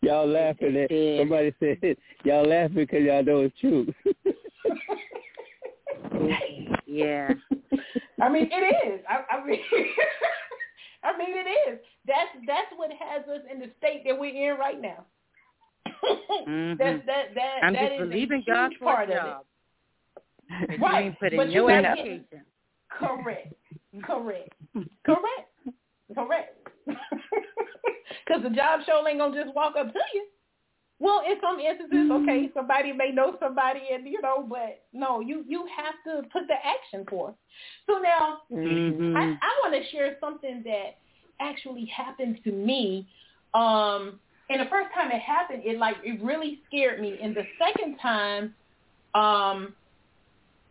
Y'all laughing at somebody said y'all laughing because y'all know it's true. yeah. I mean it is. I, I mean [laughs] I mean it is. That's that's what has us in the state that we're in right now. Mm-hmm. [laughs] That that that I'm that just believing God for part a job. Of it. [laughs] right. You ain't put but in you no application. [laughs] Correct. Correct. Correct. Correct. Because the job show ain't gonna just walk up to you. Well, in some instances, okay, somebody may know somebody, and you know, but no, you you have to put the action forth. So now, mm-hmm. I, I want to share something that actually happened to me. Um, and the first time it happened, it like it really scared me. And the second time, um,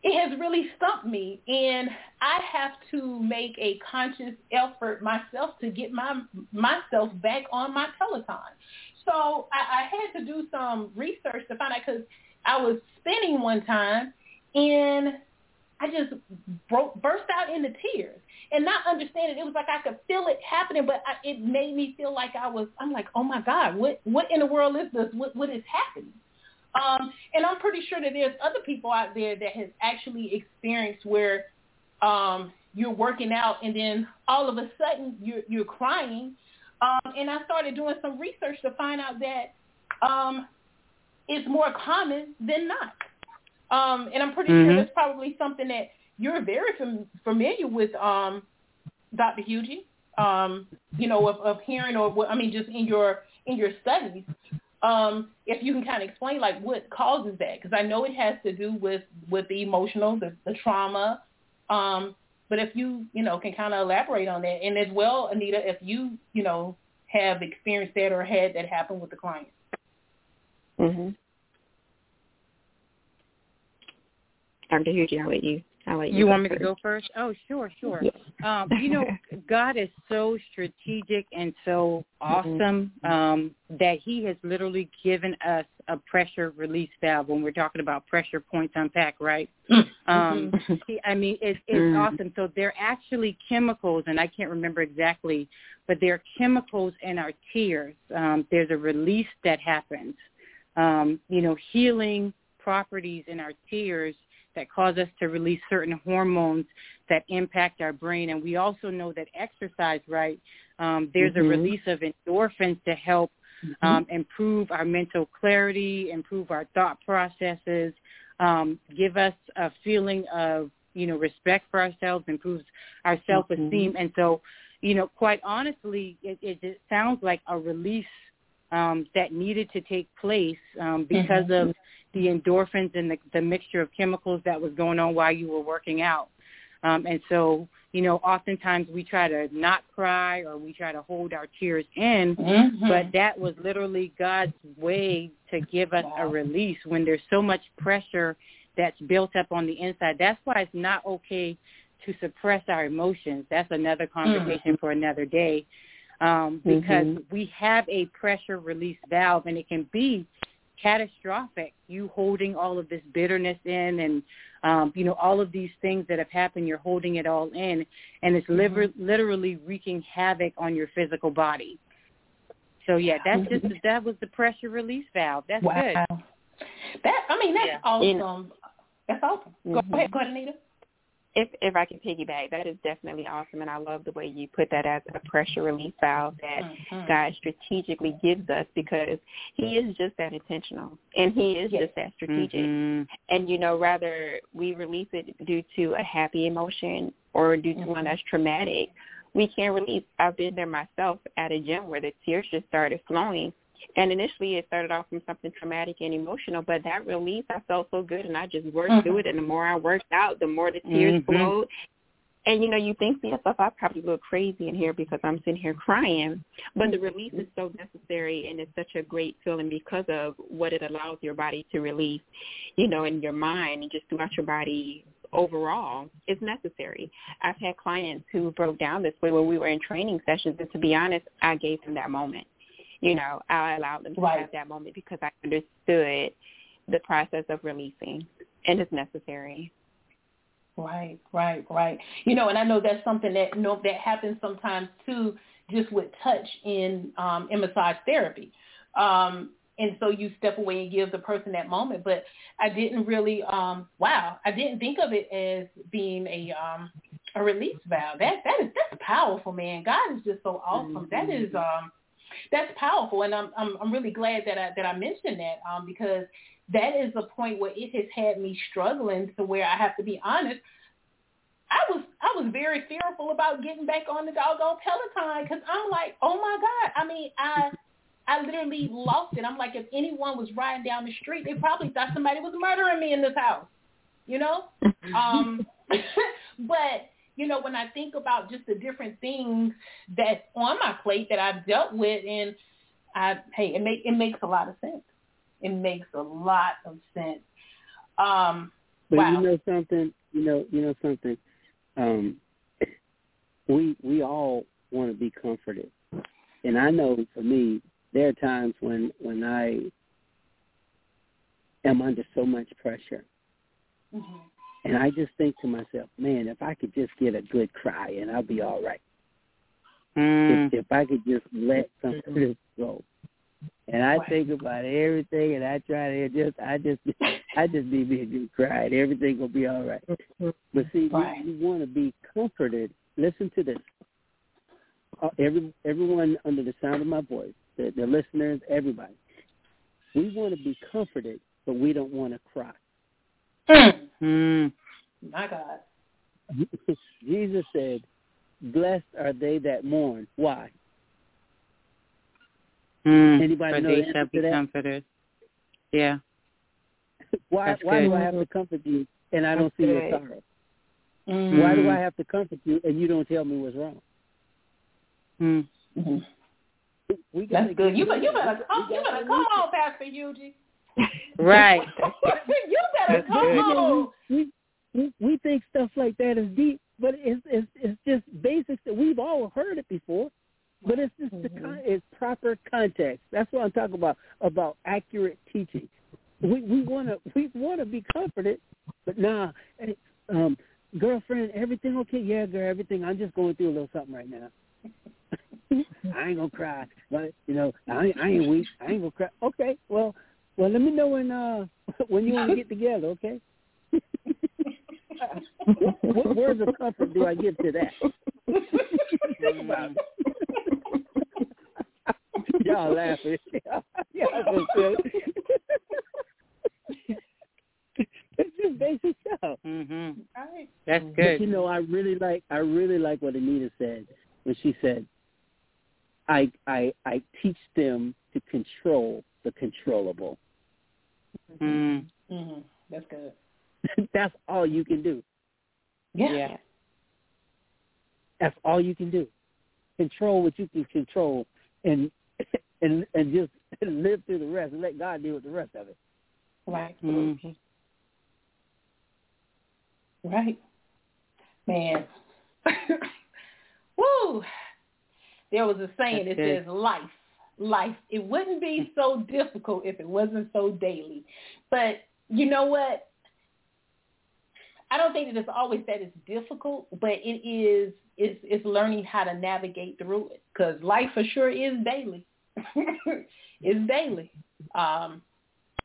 it has really stumped me and I have to make a conscious effort myself to get my myself back on my Peloton. So I, I had to do some research to find out because I was spinning one time and I just broke burst out into tears and not understanding. It was like I could feel it happening, but I, it made me feel like I was. I'm like, oh my God, what what in the world is this? What what is happening? Um, and I'm pretty sure that there's other people out there that has actually experienced where um, you're working out and then all of a sudden you're, you're crying. Um, and I started doing some research to find out that um, it's more common than not. Um, and I'm pretty mm-hmm. sure that's probably something that you're very fam- familiar with, um, Dr. Hugie. Um, you know, of, of hearing or I mean, just in your in your studies um, if you can kind of explain like what causes that, because I know it has to do with with the emotional, the, the trauma. Um, but if you you know can kind of elaborate on that, and as well, Anita, if you you know have experienced that or had that happen with the client. Mhm. Dr. Hugie, I'll let you I'll let you. You want me first. to go first? Oh, sure, sure. Yeah. Um, you know, [laughs] God is so strategic and so awesome um, that He has literally given us a pressure release valve when we're talking about pressure points unpack, right? Um, [laughs] he, I mean, it, it's Mm. awesome. So they're actually chemicals, and I can't remember exactly, but they're chemicals in our tears. Um, there's a release that happens. Um, you know, healing properties in our tears that cause us to release certain hormones that impact our brain. And we also know that exercise, right, um, there's Mhm. a release of endorphins to help um, improve our mental clarity, improve our thought processes, um, give us a feeling of, you know, respect for ourselves, improves our self-esteem. And so, you know, quite honestly, it, it, it sounds like a release um, that needed to take place um, because Mhm. of the endorphins and the, the mixture of chemicals that was going on while you were working out. Um, and so, you know, oftentimes we try to not cry or we try to hold our tears in, Mhm. but that was literally God's way to give us a release when there's so much pressure that's built up on the inside. That's why it's not okay to suppress our emotions. That's another conversation for another day. Um, because Mhm. we have a pressure release valve and it can be catastrophic. You holding all of this bitterness in and um, you know, all of these things that have happened, you're holding it all in and it's liver- literally wreaking havoc on your physical body. So yeah, that's just that was the pressure release valve. That's wow. good. That I mean that's Yeah. awesome. That's awesome. Go Mhm. ahead, go ahead, Anita. If if I can piggyback, that is definitely awesome, and I love the way you put that as a pressure release valve that Mhm. God strategically gives us because He is just that intentional, and He is Yes. just that strategic. Mhm. And you know, rather we release it due to a happy emotion or due to one Mhm. that's traumatic, we can't release. I've been there myself at a gym where the tears just started flowing. And initially it started off from something traumatic and emotional, but that release, I felt so good and I just worked Mhm. through it. And the more I worked out, the more the tears Mhm. flowed. And you know, you think to yourself, I probably look crazy in here because I'm sitting here crying. But the release is so necessary and it's such a great feeling because of what it allows your body to release, you know, in your mind and just throughout your body overall is necessary. I've had clients who broke down this way when we were in training sessions and to be honest, I gave them that moment. You know, I allowed them to Right. have that moment because I understood the process of releasing and it's necessary. Right, right, right. You know, and I know that's something that you know that happens sometimes too, just with touch in um, in massage therapy. Um, and so you step away and give the person that moment. But I didn't really, um, wow, I didn't think of it as being a um, a release valve. That that is that's powerful, man. God is just so awesome. That is um, that's powerful, and I'm I'm I'm really glad that I that I mentioned that um, because that is the point where it has had me struggling to where I have to be honest. I was I was very fearful about getting back on the doggone Peloton because I'm like, oh my god. I mean, I I literally lost it. I'm like, if anyone was riding down the street, they probably thought somebody was murdering me in this house. You know, [laughs] um, [laughs] but you know, when I think about just the different things that's on my plate that I've dealt with, and I hey, it make it makes a lot of sense. It makes a lot of sense. Um, But wow. you know something, you know, you know something. Um, we we all want to be comforted, and I know for me, there are times when when I am under so much pressure, Mhm. And I just think to myself, man, if I could just get a good cry, and I'll be all right. Mm. If, if I could just let some of this go. And I think about everything, and I try to just, I just, I just need me a good cry, and everything will be all right. But see, Right. you, you want to be comforted. Listen to this. Uh, every everyone under the sound of my voice, the, the listeners, everybody. We want to be comforted, but we don't want to cry. Mm. Mm. My God. [laughs] Jesus said, "Blessed are they that mourn." Why? Mm. Anybody For know they the shall answer be to that? comforted. Yeah. [laughs] Why? That's why good. do I have to comfort you and I don't That's see your good. sorrow? Mm. Why do. I have to comfort you and you don't tell me what's wrong? Mm. Mhm. We gotta That's good. You better, you better come. You better get come with on, Pastor Hugie. Right. [laughs] you better That's come good. on. we, we we think stuff like that is deep, but it's it's it's just basics that we've all heard it before. But it's just the con- it's proper context. That's what I'm talking about about accurate teaching. We we want to we want to be comforted, but nah, hey, um, girlfriend, everything okay? Yeah, girl, everything. I'm just going through a little something right now. [laughs] I ain't gonna cry, but you know, I ain't, I ain't weak. I ain't gonna cry. Okay, well, well, let me know when uh [laughs] when you want to get together, okay? what, what words of comfort do I give to that? Think about it. Y'all laughing. [laughs] Y'all so silly. it's just basic stuff. Mhm. Right. That's But good. you know, I really like I really like what Anita said when she said, "I I I teach them to control the controllable." Mm. hmm That's good. [laughs] That's all you can do. Yeah. Yeah. That's all you can do. Control what you can control, and [laughs] and and just [laughs] live through the rest, and let God deal with the rest of it. Right. Mm. Right. Man. Woo. There was a saying That's that good. says life. Life. It wouldn't be so difficult if it wasn't so daily. But you know what? I don't think that it's always that it's difficult, but it is it's it's learning how to navigate through it because life for sure is daily. [laughs] it's daily. Um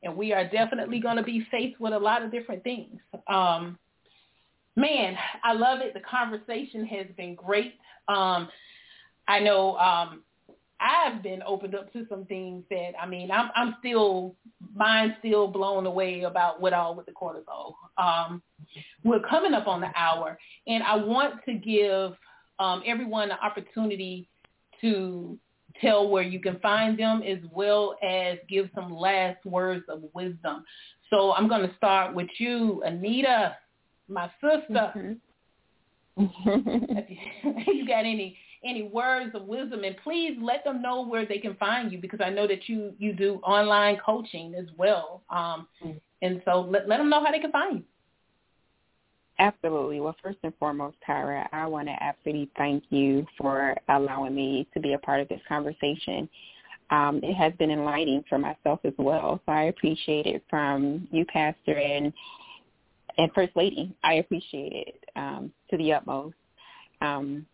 and we are definitely going to be faced with a lot of different things. Um man, I love it. The conversation has been great. Um, I know um, I've been opened up to some things that I mean I'm I'm still mind still blown away about what all with the cortisol. Um, we're coming up on the hour, and I want to give um, everyone an opportunity to tell where you can find them as well as give some last words of wisdom. So I'm going to start with you, Anita, my sister. Mm-hmm. [laughs] you got any any words of wisdom and please let them know where they can find you because I know that you you do online coaching as well. Um, mm. and so let let them know how they can find you. Absolutely. Well, first and foremost, Tyra, I want to absolutely thank you for allowing me to be a part of this conversation. Um, it has been enlightening for myself as well, so I appreciate it from you, Pastor, and and First Lady. I appreciate it um, to the utmost. Um,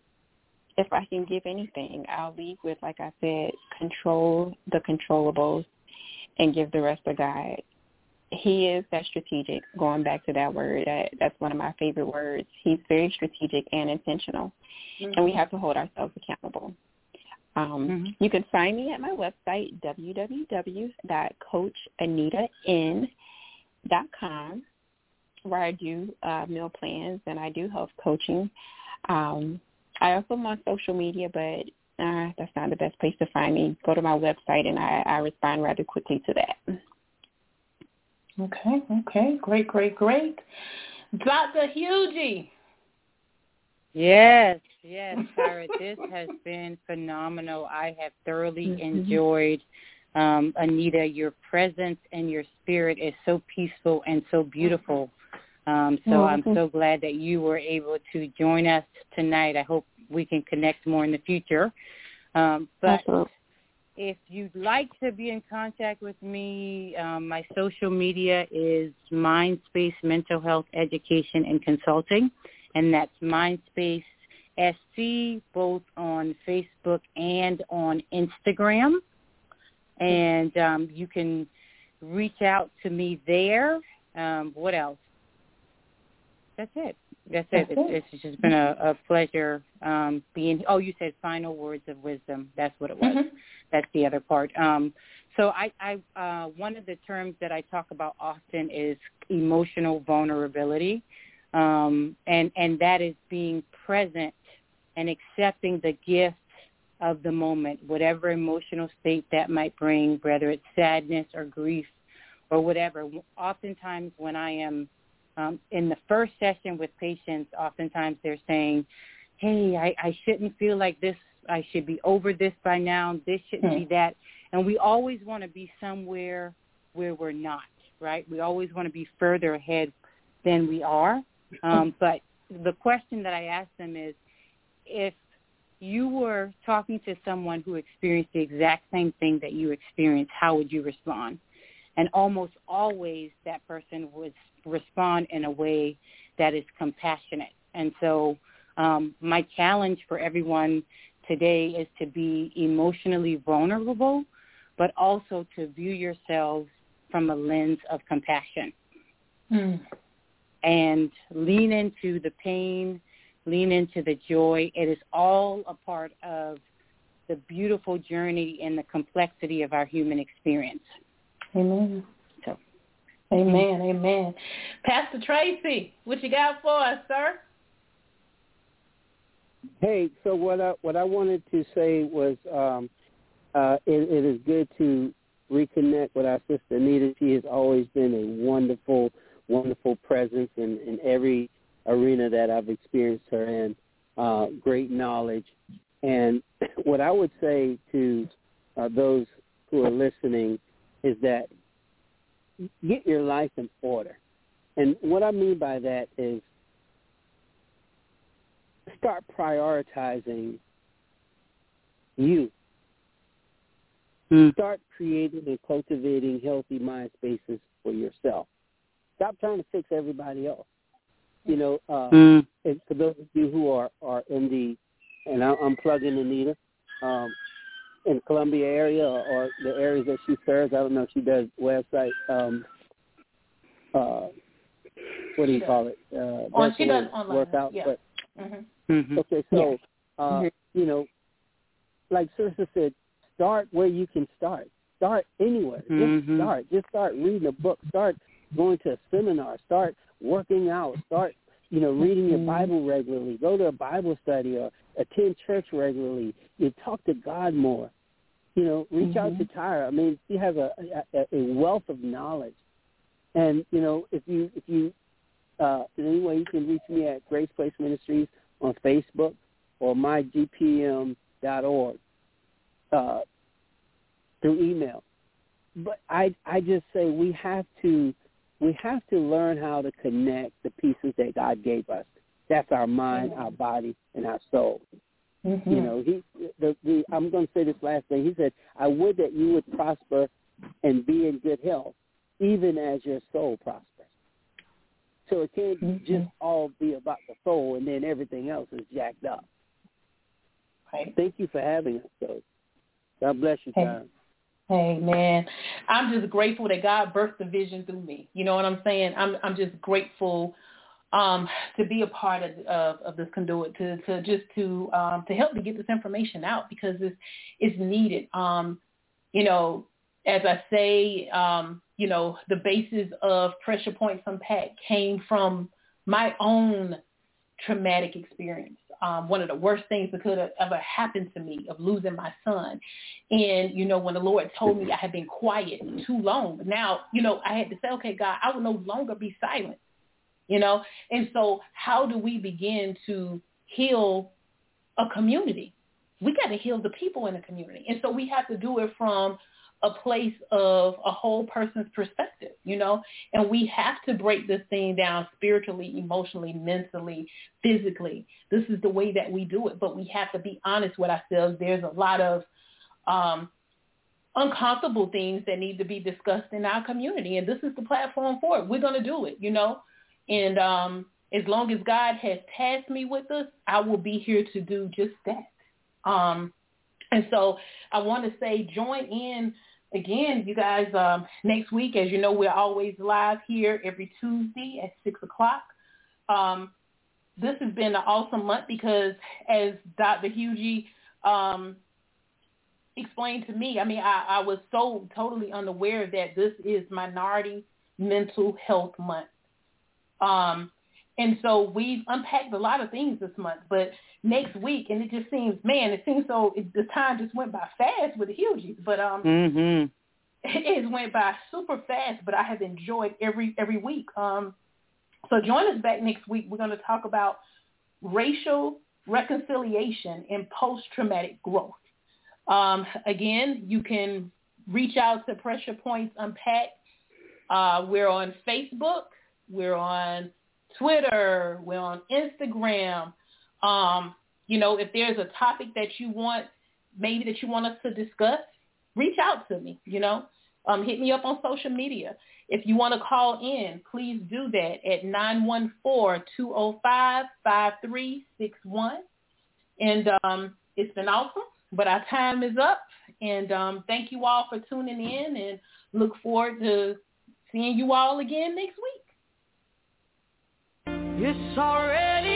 if I can give anything, I'll leave with, like I said, control the controllables and give the rest a God he is that strategic. Going back to that word, that, that's one of my favorite words. He's very strategic and intentional, mm-hmm. and we have to hold ourselves accountable. Um, mm-hmm. You can find me at my website www.coachanitaN.com, where I do uh, meal plans and I do health coaching. Um, I also am on social media, but uh, that's not the best place to find me. Go to my website, and I, I respond rather quickly to that. Okay, okay. Great, great, great. Dr. Hugie. Yes, yes, Tyra. this has been phenomenal. I have thoroughly mm-hmm. enjoyed um, Anita, your presence and your spirit is so peaceful and so beautiful. Um, so mm-hmm. I'm so glad that you were able to join us tonight. I hope we can connect more in the future. Um, but Absolutely if you'd like to be in contact with me, um, my social media is Mindspace Mental Health Education and Consulting, and that's Mindspace SC both on Facebook and on Instagram. And um, you can reach out to me there. Um, what else? That's it. That's it. It's, it's just been a, a pleasure um, being. Oh, you said final words of wisdom. That's what it was. Mm-hmm. That's the other part. Um, so I, I uh, one of the terms that I talk about often is emotional vulnerability, um, and and that is being present and accepting the gift of the moment, whatever emotional state that might bring, whether it's sadness or grief or whatever. Oftentimes, when I am um, in the first session with patients, oftentimes they're saying, "Hey, I, I shouldn't feel like this. I should be over this by now. This shouldn't mm-hmm. be that." And we always want to be somewhere where we're not, right? We always want to be further ahead than we are. Um, but the question that I ask them is, if you were talking to someone who experienced the exact same thing that you experienced, how would you respond? And almost always that person would respond in a way that is compassionate. And so um, my challenge for everyone today is to be emotionally vulnerable, but also to view yourselves from a lens of compassion. Mm. And lean into the pain, lean into the joy. It is all a part of the beautiful journey and the complexity of our human experience. Amen. Amen. Amen. Pastor Tracy, what you got for us, sir? Hey, so what I what I wanted to say was um, uh, it, it is good to reconnect with our sister Anita. She has always been a wonderful, wonderful presence in, in every arena that I've experienced her in. Uh, great knowledge, and [clears throat] what I would say to uh, those who are listening is that get your life in order. And what I mean by that is start prioritizing you. Mm. Start creating and cultivating healthy mind spaces for yourself. Stop trying to fix everybody else. You know, uh, mm. and for those of you who are, are in the, and I'm plugging Anita, um, in Columbia area or, or the areas that she serves. I don't know if she does website um, uh, what do you call it? Uh, on, she does online. workout. Yeah. But Mm-hmm. Mm-hmm. okay, so uh, Mm-hmm. you know, like Sister said, start where you can start. Start anywhere. Just Mhm. start. Just start reading a book. Start going to a seminar. Start working out. Start, you know, reading your Mhm. Bible regularly. Go to a Bible study or attend church regularly. You talk to God more. You know, reach out to Tyra. I mean, she has a, a a wealth of knowledge. And you know, if you if you uh, in any way, you can reach me at Grace Place Ministries on Facebook or mygpm.org uh, through email. But I I just say we have to we have to learn how to connect the pieces that God gave us. That's our mind, our body, and our soul. Mm-hmm. You know, he the, the I'm going to say this last thing. He said, "I would that you would prosper and be in good health, even as your soul prospers." So it can't Mhm. just all be about the soul, and then everything else is jacked up. Right. Thank you for having us, though. God bless you, Hey. Hey man, I'm just grateful that God birthed the vision through me. You know what I'm saying? I'm I'm just grateful um, to be a part of, of of this conduit to to just to um, to help to get this information out because it's it's needed. Um, you know, as I say, um, you know, the basis of Pressure Points Unpacked came from my own traumatic experience. Um, one of the worst things that could have ever happened to me of losing my son. And, you know, when the Lord told me I had been quiet too long, now, you know, I had to say, okay, God, I will no longer be silent, you know? And so how do we begin to heal a community? We got to heal the people in the community. And so we have to do it from a place of a whole person's perspective, you know, and we have to break this thing down spiritually, emotionally, mentally, physically. This is the way that we do it, but we have to be honest with ourselves. There's a lot of um, uncomfortable things that need to be discussed in our community, and this is the platform for it. We're going to do it, you know, and um, as long as God has tasked me with this, I will be here to do just that. Um, and so I want to say join in again, you guys, um, next week. As you know, we're always live here every Tuesday at 6 o'clock. Um, this has been an awesome month because as Dr. Hugie um, explained to me, I mean, I, I was so totally unaware that this is Minority Mental Health Month. Um, and so we've unpacked a lot of things this month, but next week, and it just seems, man, it seems so, it, the time just went by fast with the Hugies, but um, Mm-hmm. [laughs] it went by super fast, but I have enjoyed every every week. Um, so join us back next week. We're going to talk about racial reconciliation and post-traumatic growth. Um, again, you can reach out to Pressure Points Unpacked. Uh, we're on Facebook. We're on Twitter. We're on Instagram. Um, you know, if there's a topic that you want, maybe that you want us to discuss, reach out to me, you know. Um, hit me up on social media. If you want to call in, please do that at 914-205-5361. And um, it's been awesome, but our time is up. And um, thank you all for tuning in and look forward to seeing you all again next week. It's already